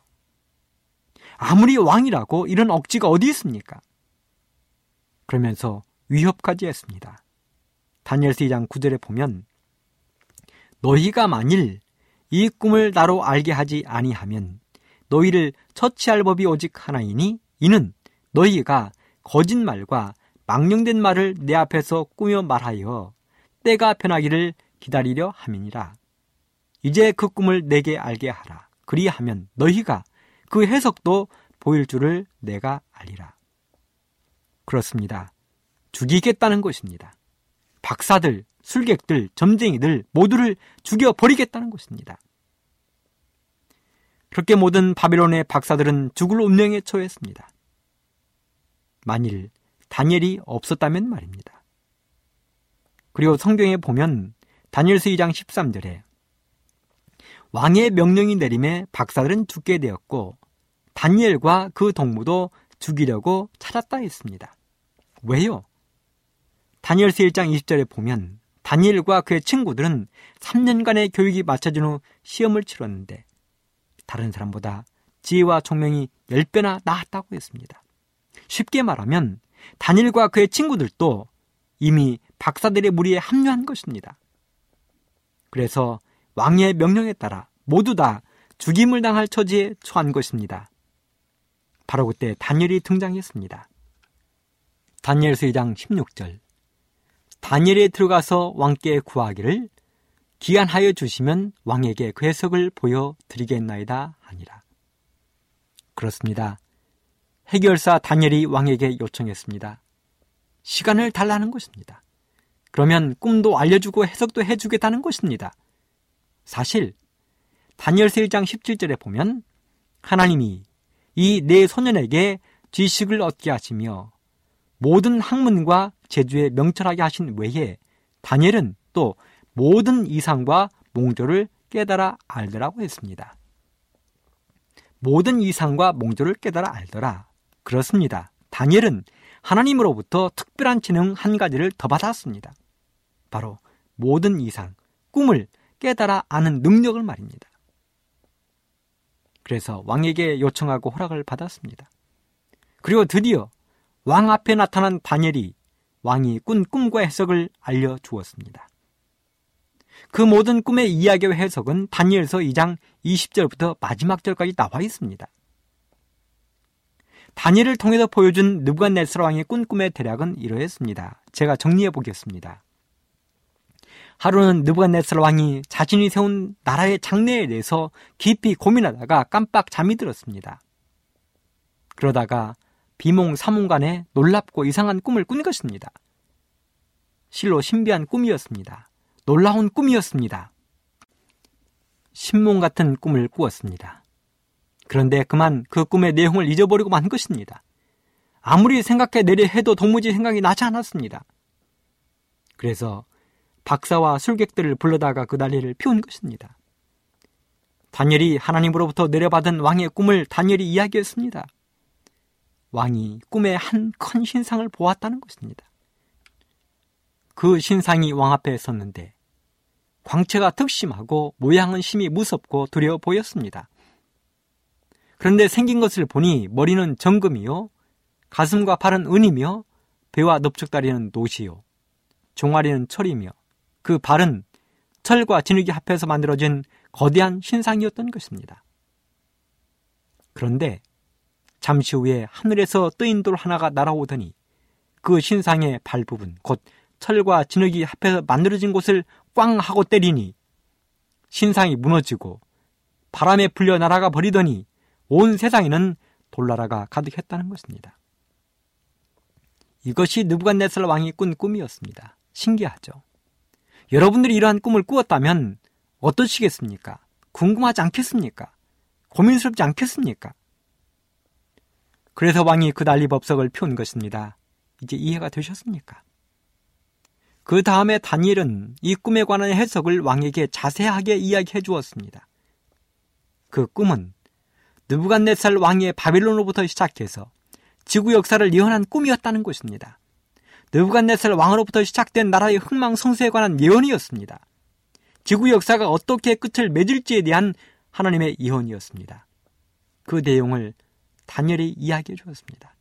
아무리 왕이라고 이런 억지가 어디 있습니까? 그러면서 위협까지 했습니다. 다니엘스 2장 9절에 보면 너희가 만일 이 꿈을 나로 알게 하지 아니하면 너희를 처치할 법이 오직 하나이니 이는 너희가 거짓말과 망령된 말을 내 앞에서 꾸며 말하여 때가 변하기를 기다리려 함이니라. 이제 그 꿈을 내게 알게 하라. 그리하면 너희가 그 해석도 보일 줄을 내가 알리라. 그렇습니다. 죽이겠다는 것입니다. 박사들, 술객들, 점쟁이들 모두를 죽여버리겠다는 것입니다. 그렇게 모든 바빌론의 박사들은 죽을 운명에 처했습니다. 만일 다니엘이 없었다면 말입니다. 그리고 성경에 보면 다니엘서 2장 13절에 왕의 명령이 내림에 박사들은 죽게 되었고 다니엘과 그 동무도 죽이려고 찾았다 했습니다. 왜요? 다니엘서 1장 20절에 보면 다니엘과 그의 친구들은 3년간의 교육이 마쳐진 후 시험을 치렀는데 다른 사람보다 지혜와 총명이 10배나 나았다고 했습니다. 쉽게 말하면 다니엘과 그의 친구들도 이미 박사들의 무리에 합류한 것입니다. 그래서 왕의 명령에 따라 모두 다 죽임을 당할 처지에 처한 것입니다. 바로 그때 다니엘이 등장했습니다. 다니엘서 2장 16절 다니엘이 들어가서 왕께 구하기를 기한하여 주시면 왕에게 그 해석을 보여드리겠나이다 하니라. 그렇습니다. 해결사 다니엘이 왕에게 요청했습니다. 시간을 달라는 것입니다. 그러면 꿈도 알려주고 해석도 해주겠다는 것입니다. 사실 다니엘서 1장 17절에 보면 하나님이 이 네 소년에게 지식을 얻게 하시며 모든 학문과 제주에 명철하게 하신 외에 다니엘은 또 모든 이상과 몽조를 깨달아 알더라고 했습니다. 모든 이상과 몽조를 깨달아 알더라. 그렇습니다. 다니엘은 하나님으로부터 특별한 지능 한 가지를 더 받았습니다. 바로 모든 이상, 꿈을 깨달아 아는 능력을 말입니다. 그래서 왕에게 요청하고 허락을 받았습니다. 그리고 드디어 왕 앞에 나타난 다니엘이 왕이 꾼 꿈과 해석을 알려주었습니다. 그 모든 꿈의 이야기와 해석은 다니엘서 2장 20절부터 마지막 절까지 나와 있습니다. 다니엘을 통해서 보여준 느부갓네스라 왕의 꾼 꿈의 대략은 이러했습니다. 제가 정리해 보겠습니다. 하루는 느부갓네스라 왕이 자신이 세운 나라의 장래에 대해서 깊이 고민하다가 깜빡 잠이 들었습니다. 그러다가 비몽 사몽간에 놀랍고 이상한 꿈을 꾼 것입니다. 실로 신비한 꿈이었습니다. 놀라운 꿈이었습니다. 신몽 같은 꿈을 꾸었습니다. 그런데 그만 그 꿈의 내용을 잊어버리고 만 것입니다. 아무리 생각해 내려 해도 도무지 생각이 나지 않았습니다. 그래서 박사와 술객들을 불러다가 그 난리를 피운 것입니다. 다니엘이 하나님으로부터 내려받은 왕의 꿈을 다니엘이 이야기했습니다. 왕이 꿈에 한큰 신상을 보았다는 것입니다. 그 신상이 왕 앞에 섰는데 광채가 특심하고 모양은 심히 무섭고 두려워 보였습니다. 그런데 생긴 것을 보니 머리는 정금이요, 가슴과 팔은 은이며, 배와 넓적다리는 노시요, 종아리는 철이며, 그 발은 철과 진흙이 합해서 만들어진 거대한 신상이었던 것입니다. 그런데 잠시 후에 하늘에서 뜨인 돌 하나가 날아오더니 그 신상의 발 부분, 곧 철과 진흙이 합해서 만들어진 곳을 꽝 하고 때리니 신상이 무너지고 바람에 불려 날아가 버리더니 온 세상에는 돌나라가 가득했다는 것입니다. 이것이 느부갓네살 왕이 꾼 꿈이었습니다. 신기하죠. 여러분들이 이러한 꿈을 꾸었다면 어떠시겠습니까? 궁금하지 않겠습니까? 고민스럽지 않겠습니까? 그래서 왕이 그 난리법석을 펴온 것입니다. 이제 이해가 되셨습니까? 그 다음에 다니엘은 이 꿈에 관한 해석을 왕에게 자세하게 이야기해 주었습니다. 그 꿈은 느부갓네살 왕의 바빌론으로부터 시작해서 지구 역사를 예언한 꿈이었다는 것입니다. 느부갓네살 왕으로부터 시작된 나라의 흥망성쇠에 관한 예언이었습니다. 지구 역사가 어떻게 끝을 맺을지에 대한 하나님의 예언이었습니다. 그 내용을 다니엘이 이야기해 주었습니다.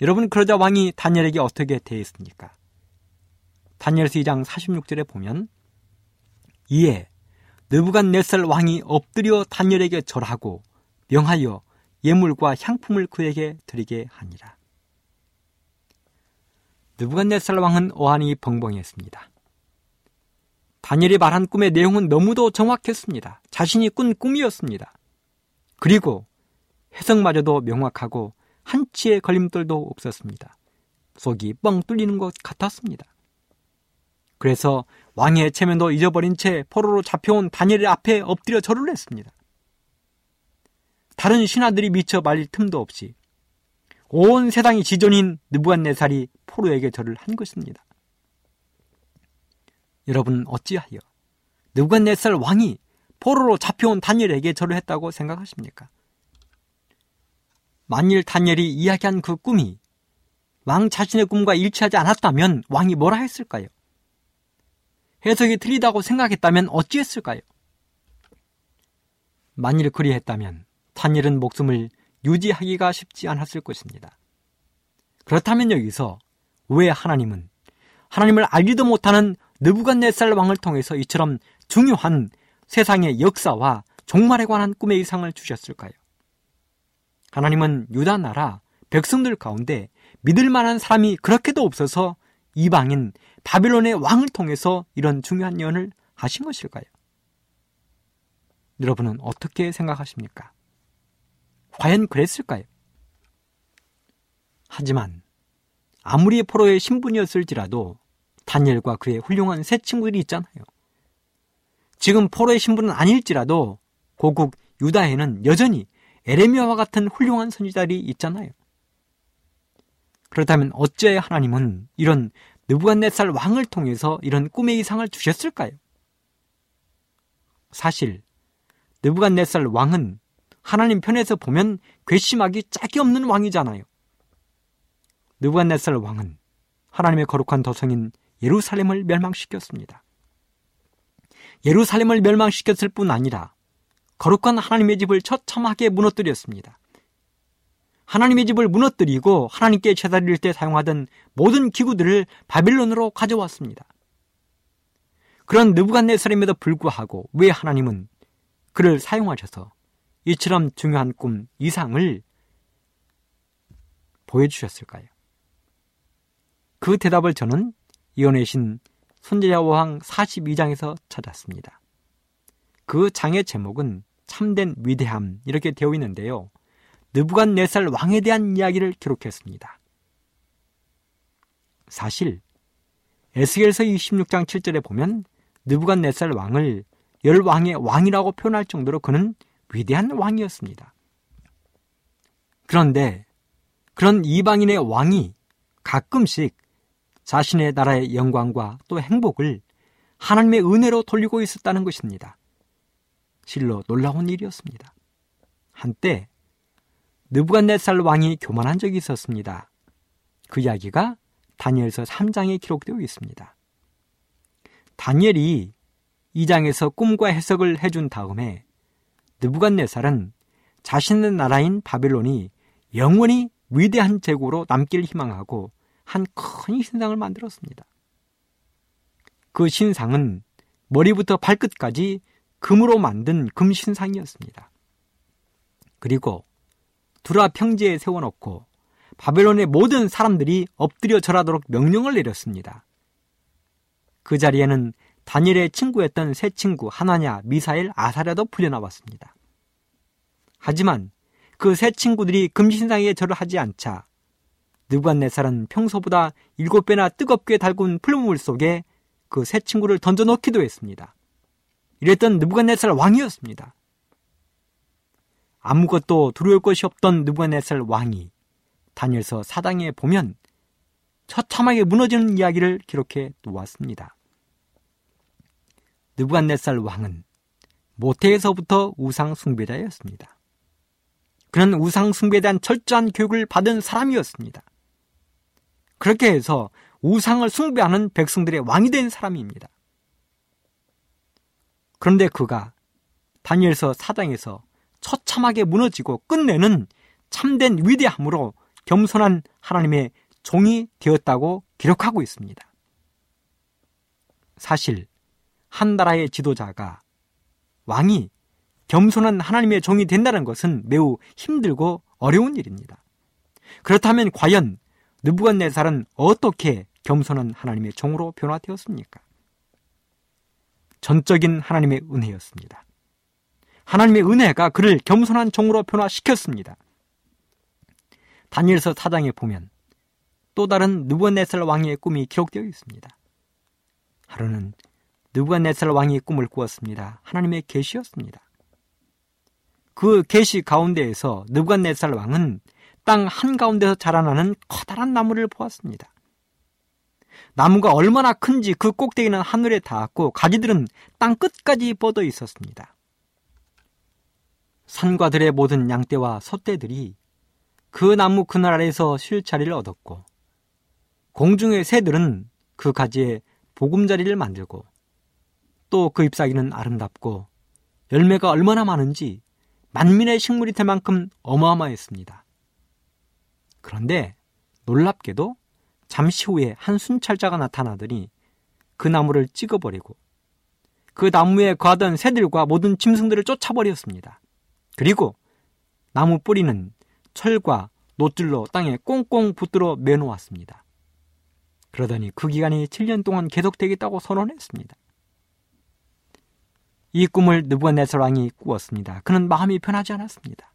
여러분 그러자 왕이 다니엘에게 어떻게 대했습니까? 다니엘서 2장 46절에 보면 이에 느부갓네살 왕이 엎드려 다니엘에게 절하고 명하여 예물과 향품을 그에게 드리게 하니라. 느부갓네살 왕은 어안이 벙벙했습니다. 다니엘이 말한 꿈의 내용은 너무도 정확했습니다. 자신이 꾼 꿈이었습니다. 그리고 해석마저도 명확하고 한치의 걸림돌도 없었습니다. 속이 뻥 뚫리는 것 같았습니다. 그래서 왕의 체면도 잊어버린 채 포로로 잡혀온 다니엘 앞에 엎드려 절을 했습니다. 다른 신하들이 미쳐 말릴 틈도 없이 온 세상이 지존인 느부갓네살이 포로에게 절을 한 것입니다. 여러분 어찌하여 느부갓네살 왕이 포로로 잡혀온 다니엘에게 절을 했다고 생각하십니까? 만일 다니엘이 이야기한 그 꿈이 왕 자신의 꿈과 일치하지 않았다면 왕이 뭐라 했을까요? 해석이 틀리다고 생각했다면 어찌했을까요? 만일 그리했다면 다니엘은 목숨을 유지하기가 쉽지 않았을 것입니다. 그렇다면 여기서 왜 하나님은 하나님을 알지도 못하는 느부갓네살 왕을 통해서 이처럼 중요한 세상의 역사와 종말에 관한 꿈의 이상을 주셨을까요? 하나님은 유다 나라 백성들 가운데 믿을 만한 사람이 그렇게도 없어서 이방인 바빌론의 왕을 통해서 이런 중요한 예언을 하신 것일까요? 여러분은 어떻게 생각하십니까? 과연 그랬을까요? 하지만 아무리 포로의 신분이었을지라도 다니엘과 그의 훌륭한 새 친구들이 있잖아요. 지금 포로의 신분은 아닐지라도 고국 유다에는 여전히 에레미야와 같은 훌륭한 선지자들이 있잖아요. 그렇다면 어째 하나님은 이런 느부갓네살 왕을 통해서 이런 꿈의 이상을 주셨을까요? 사실 느부갓네살 왕은 하나님 편에서 보면 괘씸하기 짝이 없는 왕이잖아요. 느부갓네살 왕은 하나님의 거룩한 도성인 예루살렘을 멸망시켰습니다. 예루살렘을 멸망시켰을 뿐 아니라 거룩한 하나님의 집을 처참하게 무너뜨렸습니다. 하나님의 집을 무너뜨리고 하나님께 제사드릴 때 사용하던 모든 기구들을 바빌론으로 가져왔습니다. 그런 느부갓네살임에도 불구하고 왜 하나님은 그를 사용하셔서 이처럼 중요한 꿈 이상을 보여주셨을까요? 그 대답을 저는 이혼의 신 손제자 왕 42장에서 찾았습니다. 그 장의 제목은 참된 위대함 이렇게 되어 있는데요. 느부갓네살 왕에 대한 이야기를 기록했습니다. 사실 에스겔서 26장 7절에 보면 느부갓네살 왕을 열 왕의 왕이라고 표현할 정도로 그는 위대한 왕이었습니다. 그런데 그런 이방인의 왕이 가끔씩 자신의 나라의 영광과 또 행복을 하나님의 은혜로 돌리고 있었다는 것입니다. 실로 놀라운 일이었습니다. 한때 느부갓네살 왕이 교만한 적이 있었습니다. 그 이야기가 다니엘서 3장에 기록되어 있습니다. 다니엘이 2장에서 꿈과 해석을 해준 다음에 느부갓네살은 자신의 나라인 바벨론이 영원히 위대한 제국으로 남길 희망하고 한 큰 신상을 만들었습니다. 그 신상은 머리부터 발끝까지 금으로 만든 금신상이었습니다. 그리고 두라 평지에 세워놓고 바벨론의 모든 사람들이 엎드려 절하도록 명령을 내렸습니다. 그 자리에는 다니엘의 친구였던 세 친구 하나냐, 미사엘, 아사랴도 풀려나왔습니다. 하지만 그세 친구들이 금신상에 절을 하지 않자 느부갓네살은 평소보다 일곱 배나 뜨겁게 달군 풀물 속에 그세 친구를 던져놓기도 했습니다. 이랬던 느부갓네살 왕이었습니다. 아무것도 두려울 것이 없던 느부갓네살 왕이 다니엘서 사당에 보면 처참하게 무너지는 이야기를 기록해 놓았습니다. 느부갓네살 왕은 모태에서부터 우상 숭배자였습니다. 그는 우상 숭배에 대한 철저한 교육을 받은 사람이었습니다. 그렇게 해서 우상을 숭배하는 백성들의 왕이 된 사람입니다. 그런데 그가 다니엘서 사장에서 처참하게 무너지고 끝내는 참된 위대함으로 겸손한 하나님의 종이 되었다고 기록하고 있습니다. 사실 한 나라의 지도자가 왕이 겸손한 하나님의 종이 된다는 것은 매우 힘들고 어려운 일입니다. 그렇다면 과연 느부갓네살은 어떻게 겸손한 하나님의 종으로 변화되었습니까? 전적인 하나님의 은혜였습니다. 하나님의 은혜가 그를 겸손한 종으로 변화시켰습니다. 다니엘서 4장에 보면 또 다른 느부갓네살 왕의 꿈이 기록되어 있습니다. 하루는 느부갓네살 왕이 꿈을 꾸었습니다. 하나님의 계시였습니다. 그 계시 가운데에서 느부갓네살 왕은 땅 한가운데서 자라나는 커다란 나무를 보았습니다. 나무가 얼마나 큰지 그 꼭대기는 하늘에 닿았고 가지들은 땅 끝까지 뻗어 있었습니다. 산과 들의 모든 양떼와 소떼들이 그 나무 그늘 아래에서 쉴 자리를 얻었고 공중의 새들은 그 가지에 보금자리를 만들고 또 그 잎사귀는 아름답고 열매가 얼마나 많은지 만민의 식물이 될 만큼 어마어마했습니다. 그런데 놀랍게도 잠시 후에 한 순찰자가 나타나더니 그 나무를 찍어버리고 그 나무에 거하던 새들과 모든 짐승들을 쫓아버렸습니다. 그리고 나무 뿌리는 철과 노줄로 땅에 꽁꽁 붙들어 매놓았습니다. 그러더니 그 기간이 7년 동안 계속되겠다고 선언했습니다. 이 꿈을 느부갓네살 왕이 꾸었습니다. 그는 마음이 편하지 않았습니다.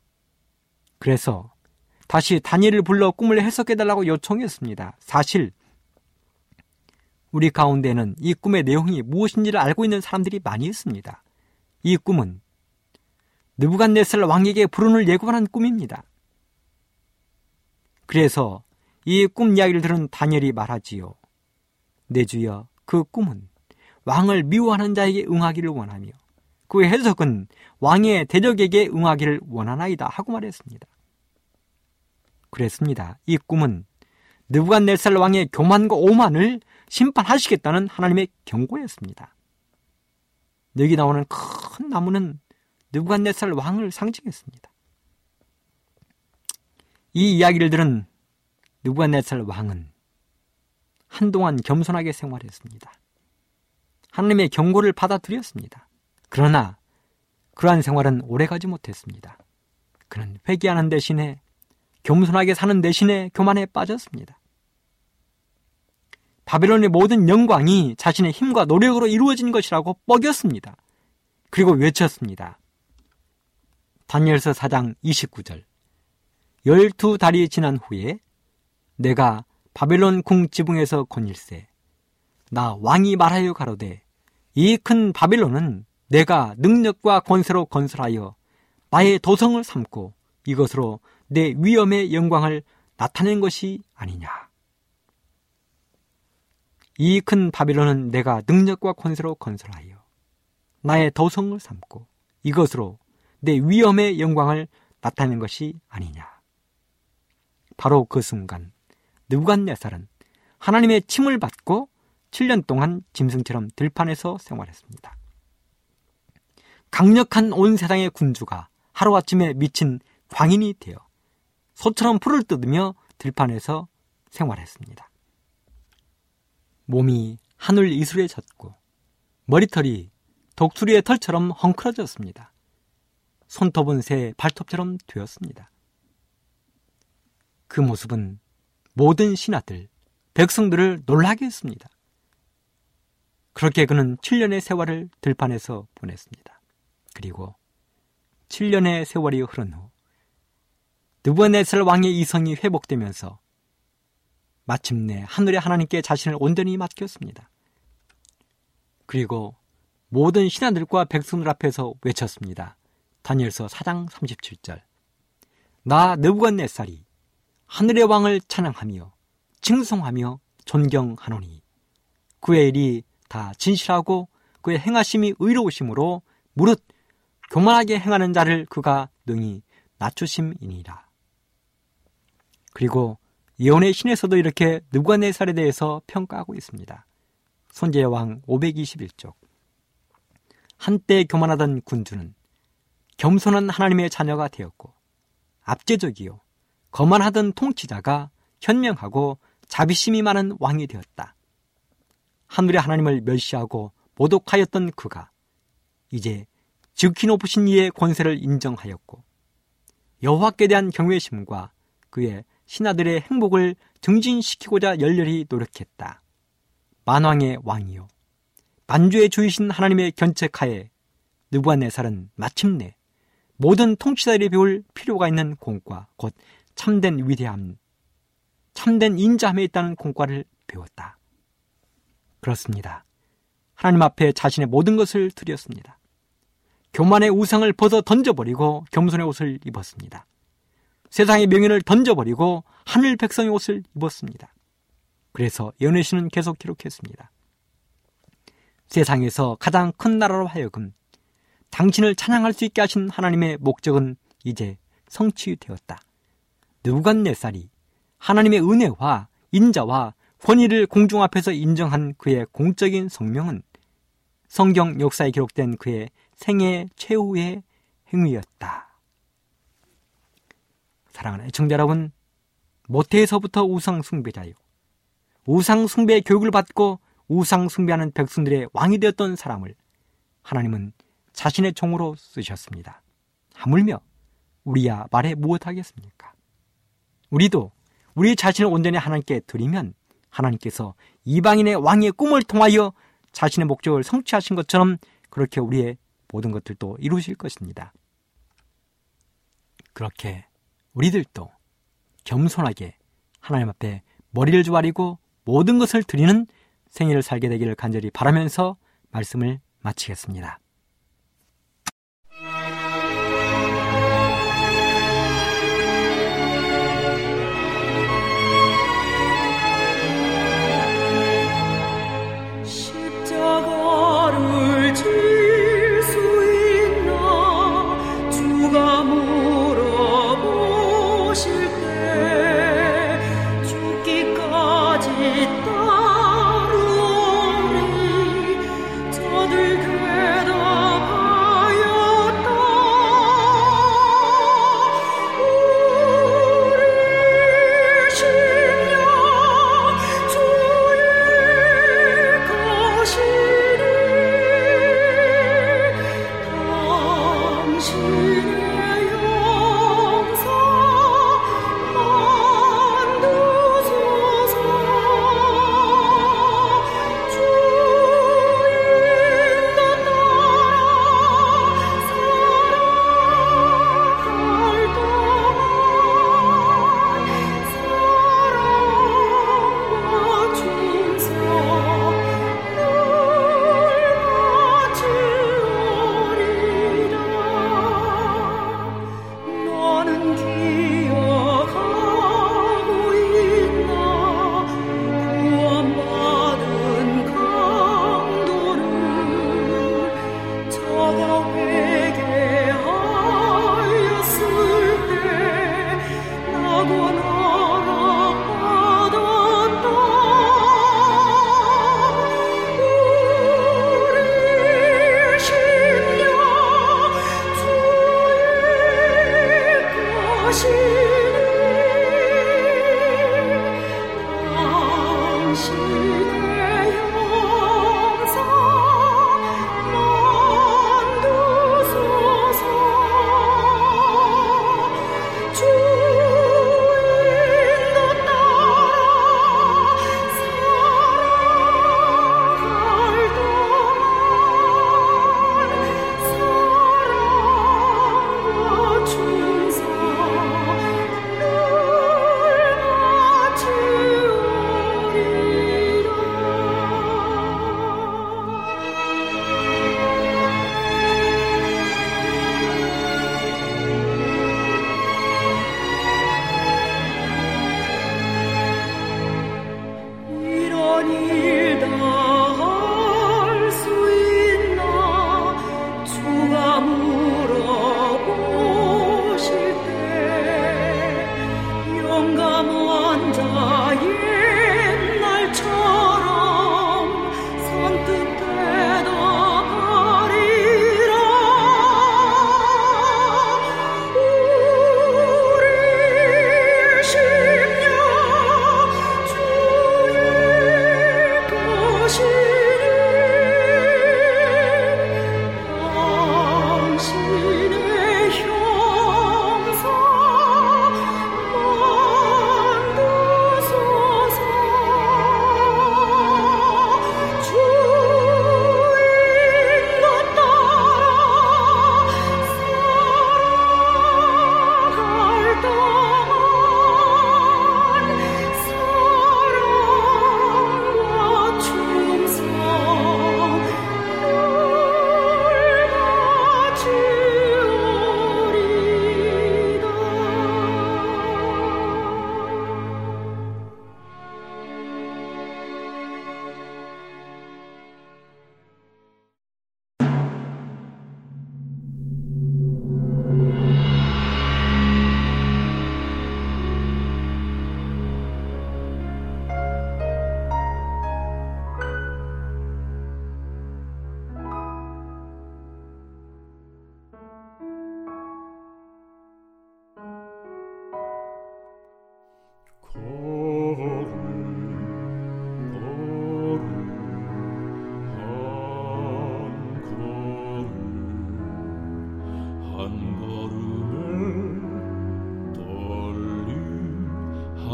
그래서 다시 다니엘을 불러 꿈을 해석해 달라고 요청했습니다. 사실 우리 가운데는 이 꿈의 내용이 무엇인지를 알고 있는 사람들이 많이 있습니다. 이 꿈은 느부갓네살 왕에게 불운을 예고하는 꿈입니다. 그래서 이 꿈 이야기를 들은 다니엘이 말하지요. 내 주여 그 꿈은 왕을 미워하는 자에게 응하기를 원하며 그 해석은 왕의 대적에게 응하기를 원하나이다 하고 말했습니다. 그랬습니다. 이 꿈은 느부갓네살 왕의 교만과 오만을 심판하시겠다는 하나님의 경고였습니다. 여기 나오는 큰 나무는 느부갓네살 왕을 상징했습니다. 이 이야기를 들은 느부갓네살 왕은 한동안 겸손하게 생활했습니다. 하나님의 경고를 받아들였습니다. 그러나 그러한 생활은 오래가지 못했습니다. 그는 회개하는 대신에 겸손하게 사는 대신에 교만에 빠졌습니다. 바벨론의 모든 영광이 자신의 힘과 노력으로 이루어진 것이라고 뻐겼습니다. 그리고 외쳤습니다. 다니엘서 4장 29절. 열두 달이 지난 후에 내가 바벨론 궁 지붕에서 건일세. 나 왕이 말하여 가로되 이 큰 바벨론은 내가 능력과 권세로 건설하여 나의 도성을 삼고 이것으로 내 위엄의 영광을 나타낸 것이 아니냐. 이 큰 바빌론은 내가 능력과 권세로 건설하여 나의 도성을 삼고 이것으로 내 위엄의 영광을 나타낸 것이 아니냐. 바로 그 순간 느부갓네살은 하나님의 침을 받고 7년 동안 짐승처럼 들판에서 생활했습니다. 강력한 온 세상의 군주가 하루아침에 미친 광인이 되어 소처럼 풀을 뜯으며 들판에서 생활했습니다. 몸이 하늘 이슬에 젖고 머리털이 독수리의 털처럼 헝클어졌습니다. 손톱은 새 발톱처럼 되었습니다. 그 모습은 모든 신하들, 백성들을 놀라게 했습니다. 그렇게 그는 7년의 세월을 들판에서 보냈습니다. 그리고 7년의 세월이 흐른 후 느부갓네살 왕의 이성이 회복되면서 마침내 하늘의 하나님께 자신을 온전히 맡겼습니다. 그리고 모든 신하들과 백성들 앞에서 외쳤습니다. 다니엘서 4장 37절 나 느부갓네살이 하늘의 왕을 찬양하며 칭송하며 존경하노니 그의 일이 다 진실하고 그의 행하심이 의로우심으로 무릇 교만하게 행하는 자를 그가 능히 낮추심이니라. 그리고 예언의 신에서도 이렇게 느부갓네살에 대해서 평가하고 있습니다. 손재왕 521쪽 한때 교만하던 군주는 겸손한 하나님의 자녀가 되었고 압제적이요 거만하던 통치자가 현명하고 자비심이 많은 왕이 되었다. 하늘의 하나님을 멸시하고 모독하였던 그가 이제 지극히 높으신 이의 권세를 인정하였고 여호와께 대한 경외심과 그의 신하들의 행복을 증진시키고자 열렬히 노력했다. 만왕의 왕이요 만주의 주이신 하나님의 견책하에 느부갓네살은 마침내 모든 통치자들이 배울 필요가 있는 공과 곧 참된 위대함, 참된 인자함에 있다는 공과를 배웠다. 그렇습니다. 하나님 앞에 자신의 모든 것을 드렸습니다. 교만의 우상을 벗어 던져버리고 겸손의 옷을 입었습니다. 세상의 명예를 던져버리고 하늘 백성의 옷을 입었습니다. 그래서 연애신은 계속 기록했습니다. 세상에서 가장 큰 나라로 하여금 당신을 찬양할 수 있게 하신 하나님의 목적은 이제 성취되었다. 느부갓네살이 하나님의 은혜와 인자와 권위를 공중 앞에서 인정한 그의 공적인 성명은 성경 역사에 기록된 그의 생애 최후의 행위였다. 사랑하는 애청자 여러분, 모태에서부터 우상 숭배자요. 우상 숭배 교육을 받고 우상 숭배하는 백성들의 왕이 되었던 사람을 하나님은 자신의 종으로 쓰셨습니다. 하물며 우리야 말해 무엇하겠습니까? 우리도 우리 자신을 온전히 하나님께 드리면 하나님께서 이방인의 왕의 꿈을 통하여 자신의 목적을 성취하신 것처럼 그렇게 우리의 모든 것들도 이루실 것입니다. 그렇게 우리들도 겸손하게 하나님 앞에 머리를 조아리고 모든 것을 드리는 생일을 살게 되기를 간절히 바라면서 말씀을 마치겠습니다.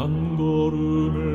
한 걸음을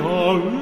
Oh.